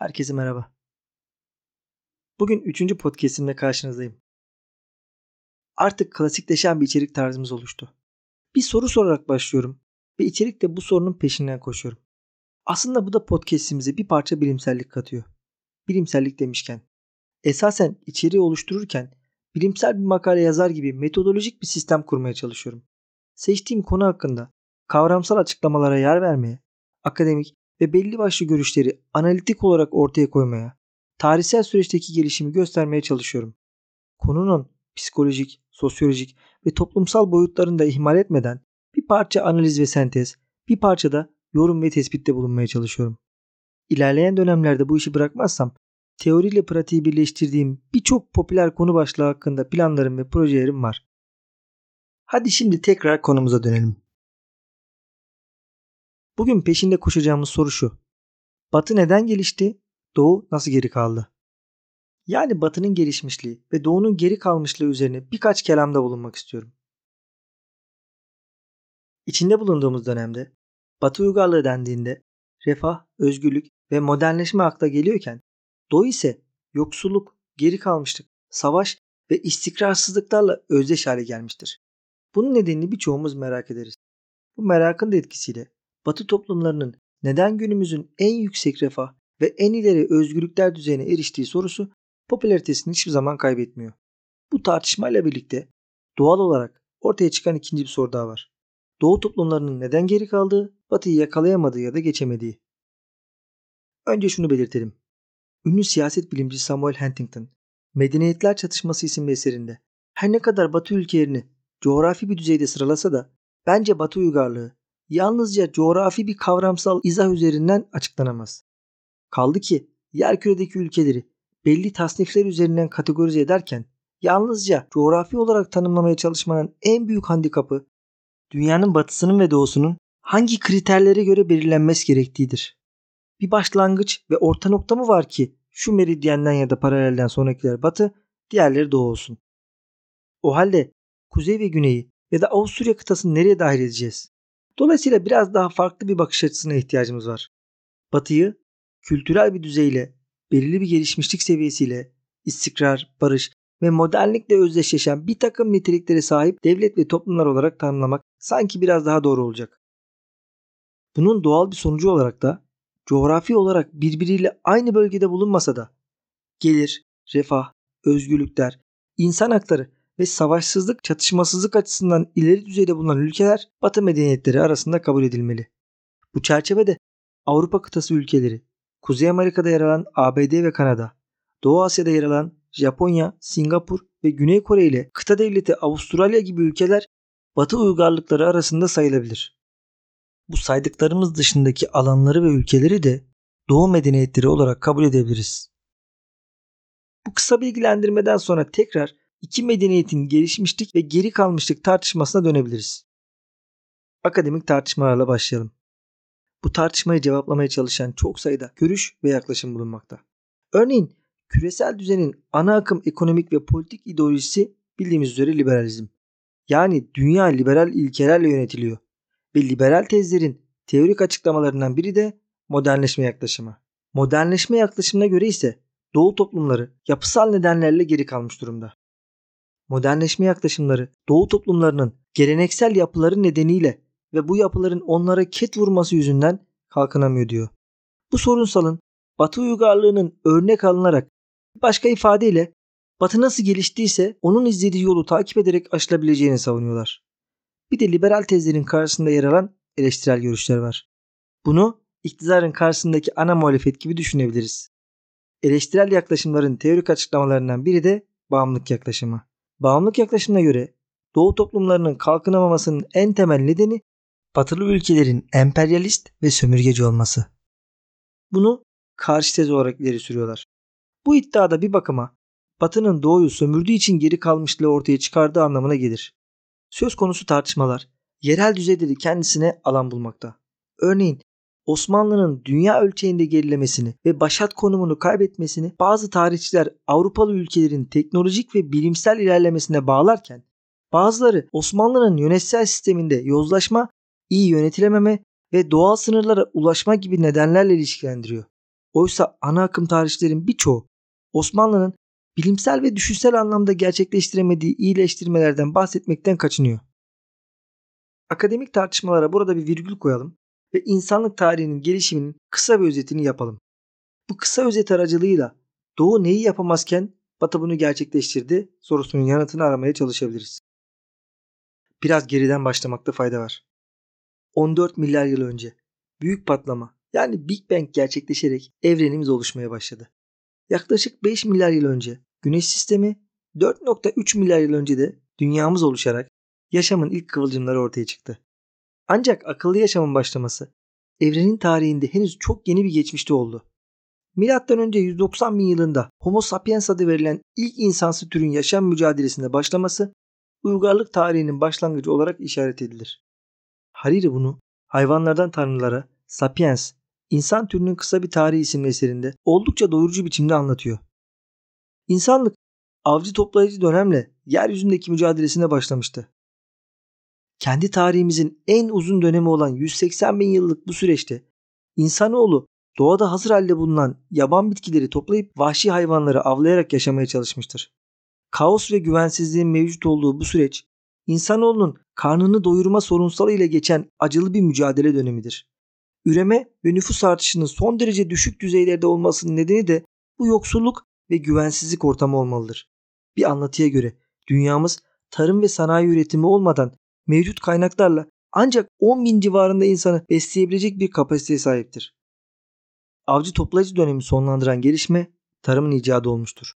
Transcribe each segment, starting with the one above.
Herkese merhaba. Bugün üçüncü podcastimle karşınızdayım. Artık klasikleşen bir içerik tarzımız oluştu. Bir soru sorarak başlıyorum ve içerikte bu sorunun peşinden koşuyorum. Aslında bu da podcastimize bir parça bilimsellik katıyor. Bilimsellik demişken. Esasen içeriği oluştururken bilimsel bir makale yazar gibi metodolojik bir sistem kurmaya çalışıyorum. Seçtiğim konu hakkında kavramsal açıklamalara yer vermeye, akademik ve belli başlı görüşleri analitik olarak ortaya koymaya, tarihsel süreçteki gelişimi göstermeye çalışıyorum. Konunun psikolojik, sosyolojik ve toplumsal boyutlarını da ihmal etmeden bir parça analiz ve sentez, bir parça da yorum ve tespitte bulunmaya çalışıyorum. İlerleyen dönemlerde bu işi bırakmazsam teoriyle pratiği birleştirdiğim birçok popüler konu başlığı hakkında planlarım ve projelerim var. Hadi şimdi tekrar konumuza dönelim. Bugün peşinde koşacağımız soru şu. Batı neden gelişti? Doğu nasıl geri kaldı? Yani Batı'nın gelişmişliği ve Doğu'nun geri kalmışlığı üzerine birkaç kelamda bulunmak istiyorum. İçinde bulunduğumuz dönemde Batı uygarlığı dendiğinde refah, özgürlük ve modernleşme akla geliyorken Doğu ise yoksulluk, geri kalmışlık, savaş ve istikrarsızlıklarla özdeş hale gelmiştir. Bunun nedenini birçoğumuz merak ederiz. Bu merakın da etkisiyle Batı toplumlarının neden günümüzün en yüksek refah ve en ileri özgürlükler düzeyine eriştiği sorusu popülaritesini hiçbir zaman kaybetmiyor. Bu tartışmayla birlikte doğal olarak ortaya çıkan ikinci bir soru daha var. Doğu toplumlarının neden geri kaldığı, Batı'yı yakalayamadığı ya da geçemediği. Önce şunu belirtelim. Ünlü siyaset bilimci Samuel Huntington, Medeniyetler Çatışması isimli eserinde her ne kadar Batı ülkelerini coğrafi bir düzeyde sıralasa da bence Batı uygarlığı yalnızca coğrafi bir kavramsal izah üzerinden açıklanamaz. Kaldı ki yerküredeki ülkeleri belli tasnifler üzerinden kategorize ederken yalnızca coğrafi olarak tanımlamaya çalışmanın en büyük handikapı dünyanın batısının ve doğusunun hangi kriterlere göre belirlenmesi gerektiğidir. Bir başlangıç ve orta nokta mı var ki şu meridyenden ya da paralelden sonrakiler batı, diğerleri doğu olsun. O halde kuzey ve güneyi ya da Avusturya kıtasını nereye dahil edeceğiz? Dolayısıyla biraz daha farklı bir bakış açısına ihtiyacımız var. Batı'yı kültürel bir düzeyle, belirli bir gelişmişlik seviyesiyle, istikrar, barış ve modernlikle özdeşleşen bir takım niteliklere sahip devlet ve toplumlar olarak tanımlamak sanki biraz daha doğru olacak. Bunun doğal bir sonucu olarak da coğrafi olarak birbiriyle aynı bölgede bulunmasa da gelir, refah, özgürlükler, insan hakları ve savaşsızlık, çatışmasızlık açısından ileri düzeyde bulunan ülkeler Batı medeniyetleri arasında kabul edilmeli. Bu çerçevede Avrupa kıtası ülkeleri, Kuzey Amerika'da yer alan ABD ve Kanada, Doğu Asya'da yer alan Japonya, Singapur ve Güney Kore ile kıta devleti Avustralya gibi ülkeler Batı uygarlıkları arasında sayılabilir. Bu saydıklarımız dışındaki alanları ve ülkeleri de Doğu medeniyetleri olarak kabul edebiliriz. Bu kısa bilgilendirmeden sonra tekrar iki medeniyetin gelişmişlik ve geri kalmışlık tartışmasına dönebiliriz. Akademik tartışmalarla başlayalım. Bu tartışmayı cevaplamaya çalışan çok sayıda görüş ve yaklaşım bulunmakta. Örneğin küresel düzenin ana akım ekonomik ve politik ideolojisi bildiğimiz üzere liberalizm. Yani dünya liberal ilkelerle yönetiliyor ve liberal tezlerin teorik açıklamalarından biri de modernleşme yaklaşımı. Modernleşme yaklaşımına göre ise Doğu toplumları yapısal nedenlerle geri kalmış durumda modernleşme yaklaşımları Doğu toplumlarının geleneksel yapıları nedeniyle ve bu yapıların onlara ket vurması yüzünden kalkınamıyor diyor. Bu sorunsalın Batı uygarlığının örnek alınarak başka ifadeyle Batı nasıl geliştiyse onun izlediği yolu takip ederek aşılabileceğini savunuyorlar. Bir de liberal tezlerin karşısında yer alan eleştirel görüşler var. Bunu iktidarın karşısındaki ana muhalefet gibi düşünebiliriz. Eleştirel yaklaşımların teorik açıklamalarından biri de bağımlılık yaklaşımı. Bağımlılık yaklaşımına göre Doğu toplumlarının kalkınamamasının en temel nedeni batılı ülkelerin emperyalist ve sömürgeci olması. Bunu karşı tez olarak ileri sürüyorlar. Bu iddiada bir bakıma Batı'nın doğuyu sömürdüğü için geri kalmışlığı ortaya çıkardığı anlamına gelir. Söz konusu tartışmalar yerel düzeyde de kendisine alan bulmakta. Örneğin Osmanlı'nın dünya ölçeğinde gerilemesini ve başat konumunu kaybetmesini bazı tarihçiler Avrupalı ülkelerin teknolojik ve bilimsel ilerlemesine bağlarken bazıları Osmanlı'nın yönetsel sisteminde yozlaşma, iyi yönetilememe ve doğal sınırlara ulaşma gibi nedenlerle ilişkilendiriyor. Oysa ana akım tarihçilerin birçoğu Osmanlı'nın bilimsel ve düşünsel anlamda gerçekleştiremediği iyileştirmelerden bahsetmekten kaçınıyor. Akademik tartışmalara burada bir virgül koyalım ve insanlık tarihinin gelişiminin kısa bir özetini yapalım. Bu kısa özet aracılığıyla Doğu neyi yapamazken Batı bunu gerçekleştirdi sorusunun yanıtını aramaya çalışabiliriz. Biraz geriden başlamakta fayda var. 14 milyar yıl önce büyük patlama yani Big Bang gerçekleşerek evrenimiz oluşmaya başladı. Yaklaşık 5 milyar yıl önce Güneş sistemi, 4.3 milyar yıl önce de dünyamız oluşarak yaşamın ilk kıvılcımları ortaya çıktı. Ancak akıllı yaşamın başlaması evrenin tarihinde henüz çok yeni bir geçmişte oldu. Milattan önce 190 bin yılında Homo sapiens adı verilen ilk insansı türün yaşam mücadelesinde başlaması uygarlık tarihinin başlangıcı olarak işaret edilir. Hariri bunu hayvanlardan tanrılara Sapiens, insan türünün kısa bir tarihi isimli eserinde oldukça doyurucu biçimde anlatıyor. İnsanlık avcı toplayıcı dönemle yeryüzündeki mücadelesine başlamıştı. Kendi tarihimizin en uzun dönemi olan 180 bin yıllık bu süreçte insanoğlu doğada hazır halde bulunan yaban bitkileri toplayıp vahşi hayvanları avlayarak yaşamaya çalışmıştır. Kaos ve güvensizliğin mevcut olduğu bu süreç insanoğlunun karnını doyurma sorunsalı ile geçen acılı bir mücadele dönemidir. Üreme ve nüfus artışının son derece düşük düzeylerde olmasının nedeni de bu yoksulluk ve güvensizlik ortamı olmalıdır. Bir anlatıya göre dünyamız tarım ve sanayi üretimi olmadan mevcut kaynaklarla ancak 10 bin civarında insanı besleyebilecek bir kapasiteye sahiptir. Avcı toplayıcı dönemi sonlandıran gelişme tarımın icadı olmuştur.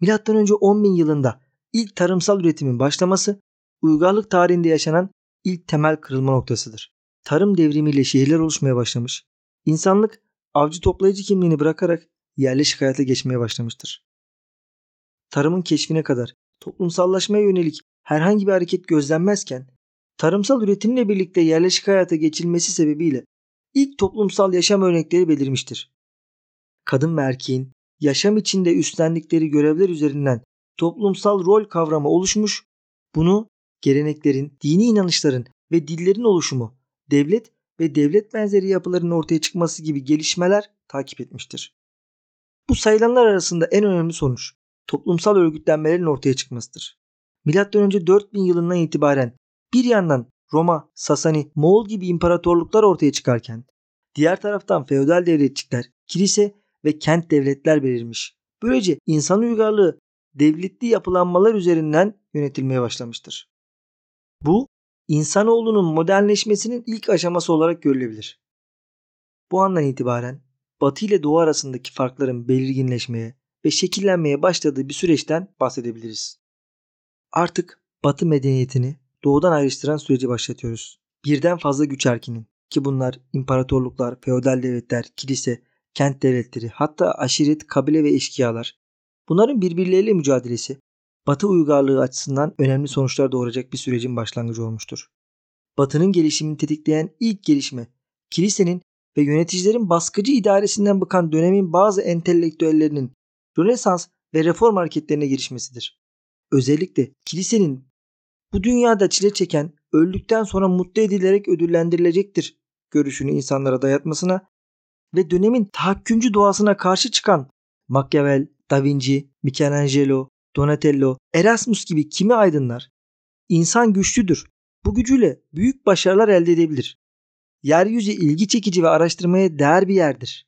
Milattan önce 10 bin yılında ilk tarımsal üretimin başlaması uygarlık tarihinde yaşanan ilk temel kırılma noktasıdır. Tarım devrimiyle şehirler oluşmaya başlamış. İnsanlık avcı toplayıcı kimliğini bırakarak yerleşik hayata geçmeye başlamıştır. Tarımın keşfine kadar toplumsallaşmaya yönelik herhangi bir hareket gözlenmezken tarımsal üretimle birlikte yerleşik hayata geçilmesi sebebiyle ilk toplumsal yaşam örnekleri belirmiştir. Kadın ve erkeğin yaşam içinde üstlendikleri görevler üzerinden toplumsal rol kavramı oluşmuş, bunu geleneklerin, dini inanışların ve dillerin oluşumu, devlet ve devlet benzeri yapıların ortaya çıkması gibi gelişmeler takip etmiştir. Bu sayılanlar arasında en önemli sonuç toplumsal örgütlenmelerin ortaya çıkmasıdır. Önce 4000 yılından itibaren bir yandan Roma, Sasani, Moğol gibi imparatorluklar ortaya çıkarken diğer taraftan feodal devletçikler, kilise ve kent devletler belirmiş. Böylece insan uygarlığı devletli yapılanmalar üzerinden yönetilmeye başlamıştır. Bu insanoğlunun modernleşmesinin ilk aşaması olarak görülebilir. Bu andan itibaren Batı ile Doğu arasındaki farkların belirginleşmeye ve şekillenmeye başladığı bir süreçten bahsedebiliriz. Artık Batı medeniyetini Doğu'dan ayrıştıran süreci başlatıyoruz. Birden fazla güç erkinin ki bunlar imparatorluklar, feodal devletler, kilise, kent devletleri, hatta aşiret, kabile ve eşkıyalar. Bunların birbirleriyle mücadelesi Batı uygarlığı açısından önemli sonuçlar doğuracak bir sürecin başlangıcı olmuştur. Batı'nın gelişimini tetikleyen ilk gelişme kilisenin ve yöneticilerin baskıcı idaresinden bıkan dönemin bazı entelektüellerinin Rönesans ve reform hareketlerine girişmesidir. Özellikle kilisenin bu dünyada çile çeken öldükten sonra mutlu edilerek ödüllendirilecektir görüşünü insanlara dayatmasına ve dönemin tahakkümcü doğasına karşı çıkan Machiavelli, Da Vinci, Michelangelo, Donatello, Erasmus gibi kimi aydınlar insan güçlüdür. Bu gücüyle büyük başarılar elde edebilir. Yeryüzü ilgi çekici ve araştırmaya değer bir yerdir.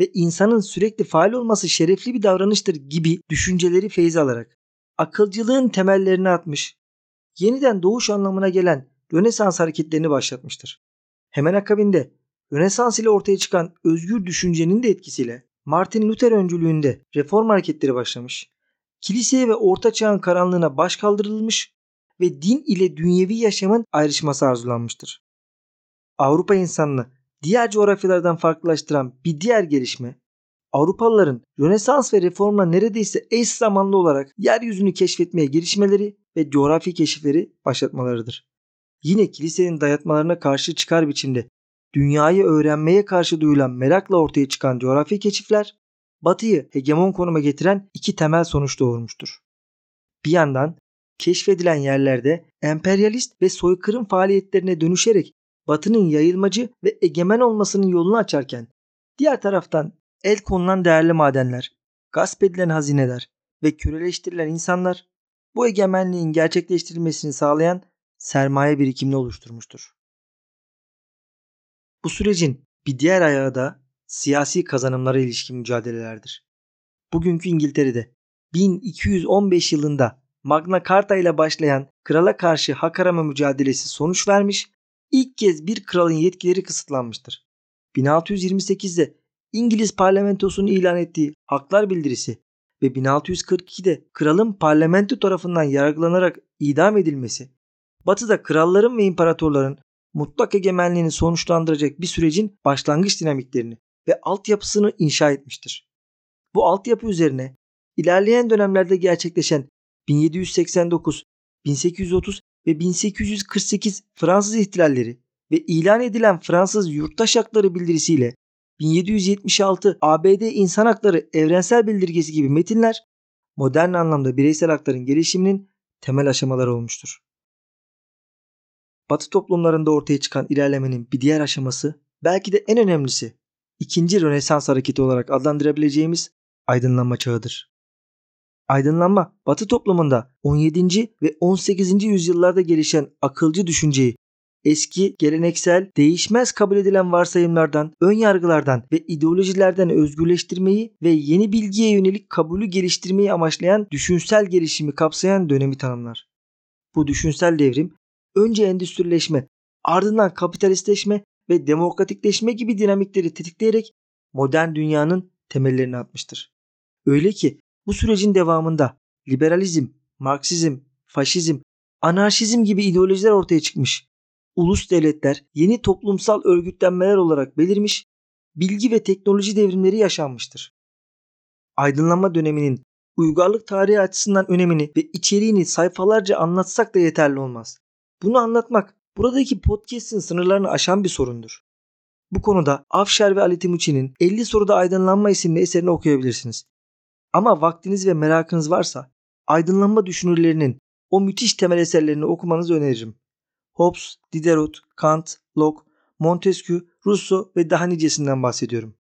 Ve insanın sürekli faal olması şerefli bir davranıştır gibi düşünceleri feyiz alarak akılcılığın temellerini atmış, yeniden doğuş anlamına gelen Rönesans hareketlerini başlatmıştır. Hemen akabinde Rönesans ile ortaya çıkan özgür düşüncenin de etkisiyle Martin Luther öncülüğünde reform hareketleri başlamış kiliseye ve orta çağın karanlığına baş kaldırılmış ve din ile dünyevi yaşamın ayrışması arzulanmıştır. Avrupa insanını diğer coğrafyalardan farklılaştıran bir diğer gelişme Avrupalıların Rönesans ve reformla neredeyse eş zamanlı olarak yeryüzünü keşfetmeye girişmeleri ve coğrafi keşifleri başlatmalarıdır. Yine kilisenin dayatmalarına karşı çıkar biçimde dünyayı öğrenmeye karşı duyulan merakla ortaya çıkan coğrafi keşifler Batı'yı hegemon konuma getiren iki temel sonuç doğurmuştur. Bir yandan keşfedilen yerlerde emperyalist ve soykırım faaliyetlerine dönüşerek Batı'nın yayılmacı ve egemen olmasının yolunu açarken diğer taraftan el konulan değerli madenler, gasp edilen hazineler ve köleleştirilen insanlar bu egemenliğin gerçekleştirilmesini sağlayan sermaye birikimini oluşturmuştur. Bu sürecin bir diğer ayağı da siyasi kazanımlara ilişkin mücadelelerdir. Bugünkü İngiltere'de 1215 yılında Magna Carta ile başlayan krala karşı hak arama mücadelesi sonuç vermiş, ilk kez bir kralın yetkileri kısıtlanmıştır. 1628'de İngiliz parlamentosunun ilan ettiği haklar bildirisi ve 1642'de kralın parlamento tarafından yargılanarak idam edilmesi, batıda kralların ve imparatorların mutlak egemenliğini sonuçlandıracak bir sürecin başlangıç dinamiklerini ve altyapısını inşa etmiştir. Bu altyapı üzerine ilerleyen dönemlerde gerçekleşen 1789, 1830 ve 1848 Fransız ihtilalleri ve ilan edilen Fransız yurttaş hakları bildirisiyle 1776 ABD İnsan Hakları Evrensel Bildirgesi gibi metinler modern anlamda bireysel hakların gelişiminin temel aşamaları olmuştur. Batı toplumlarında ortaya çıkan ilerlemenin bir diğer aşaması belki de en önemlisi ikinci Rönesans hareketi olarak adlandırabileceğimiz aydınlanma çağıdır. Aydınlanma Batı toplumunda 17. ve 18. yüzyıllarda gelişen akılcı düşünceyi eski, geleneksel, değişmez kabul edilen varsayımlardan, ön yargılardan ve ideolojilerden özgürleştirmeyi ve yeni bilgiye yönelik kabulü geliştirmeyi amaçlayan düşünsel gelişimi kapsayan dönemi tanımlar. Bu düşünsel devrim önce endüstrileşme, ardından kapitalistleşme ve demokratikleşme gibi dinamikleri tetikleyerek modern dünyanın temellerini atmıştır. Öyle ki bu sürecin devamında liberalizm, Marksizm, faşizm, anarşizm gibi ideolojiler ortaya çıkmış. Ulus devletler yeni toplumsal örgütlenmeler olarak belirmiş, bilgi ve teknoloji devrimleri yaşanmıştır. Aydınlanma döneminin uygarlık tarihi açısından önemini ve içeriğini sayfalarca anlatsak da yeterli olmaz. Bunu anlatmak buradaki podcast'in sınırlarını aşan bir sorundur. Bu konuda Afşar ve Ali Timuçin'in 50 soruda aydınlanma isimli eserini okuyabilirsiniz. Ama vaktiniz ve merakınız varsa aydınlanma düşünürlerinin o müthiş temel eserlerini okumanızı öneririm. Hobbes, Diderot, Kant, Locke, Montesquieu, Rousseau ve daha nicesinden bahsediyorum.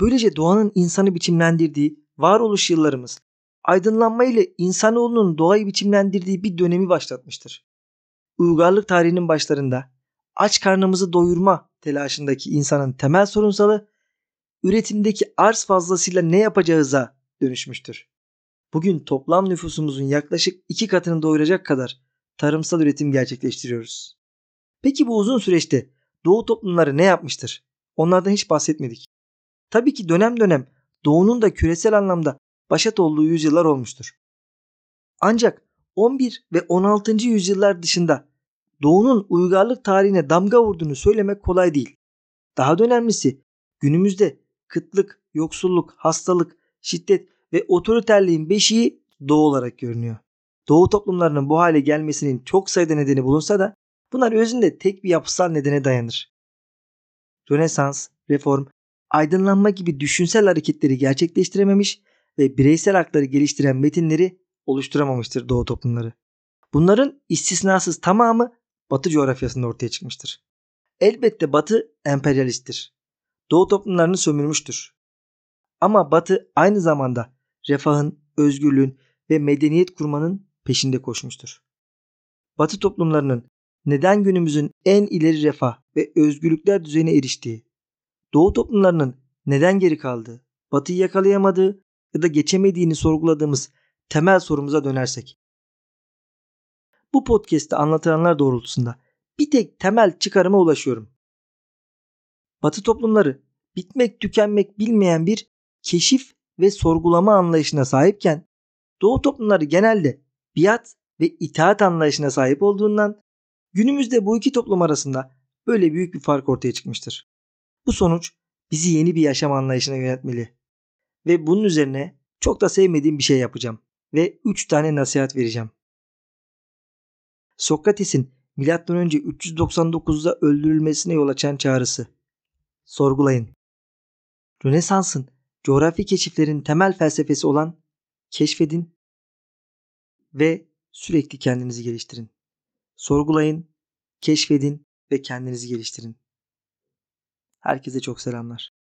Böylece doğanın insanı biçimlendirdiği varoluş yıllarımız aydınlanma ile insanoğlunun doğayı biçimlendirdiği bir dönemi başlatmıştır. Uygarlık tarihinin başlarında aç karnımızı doyurma telaşındaki insanın temel sorunsalı üretimdeki arz fazlasıyla ne yapacağıza dönüşmüştür. Bugün toplam nüfusumuzun yaklaşık iki katını doyuracak kadar tarımsal üretim gerçekleştiriyoruz. Peki bu uzun süreçte Doğu toplumları ne yapmıştır? Onlardan hiç bahsetmedik. Tabii ki dönem dönem Doğu'nun da küresel anlamda başat olduğu yüzyıllar olmuştur. Ancak 11 ve 16. yüzyıllar dışında Doğu'nun uygarlık tarihine damga vurduğunu söylemek kolay değil. Daha da önemlisi günümüzde kıtlık, yoksulluk, hastalık, şiddet ve otoriterliğin beşiği Doğu olarak görünüyor. Doğu toplumlarının bu hale gelmesinin çok sayıda nedeni bulunsa da bunlar özünde tek bir yapısal nedene dayanır. Rönesans, reform, aydınlanma gibi düşünsel hareketleri gerçekleştirememiş ve bireysel hakları geliştiren metinleri oluşturamamıştır Doğu toplumları. Bunların istisnasız tamamı Batı coğrafyasında ortaya çıkmıştır. Elbette Batı emperyalisttir. Doğu toplumlarını sömürmüştür. Ama Batı aynı zamanda refahın, özgürlüğün ve medeniyet kurmanın peşinde koşmuştur. Batı toplumlarının neden günümüzün en ileri refah ve özgürlükler düzeyine eriştiği, Doğu toplumlarının neden geri kaldığı, Batı'yı yakalayamadığı ya da geçemediğini sorguladığımız temel sorumuza dönersek. Bu podcast'te anlatılanlar doğrultusunda bir tek temel çıkarıma ulaşıyorum. Batı toplumları bitmek tükenmek bilmeyen bir keşif ve sorgulama anlayışına sahipken Doğu toplumları genelde biat ve itaat anlayışına sahip olduğundan günümüzde bu iki toplum arasında böyle büyük bir fark ortaya çıkmıştır. Bu sonuç bizi yeni bir yaşam anlayışına yönetmeli. Ve bunun üzerine çok da sevmediğim bir şey yapacağım ve 3 tane nasihat vereceğim. Sokrates'in M.Ö. 399'da öldürülmesine yol açan çağrısı. Sorgulayın. Rönesans'ın coğrafi keşiflerin temel felsefesi olan keşfedin ve sürekli kendinizi geliştirin. Sorgulayın, keşfedin ve kendinizi geliştirin. Herkese çok selamlar.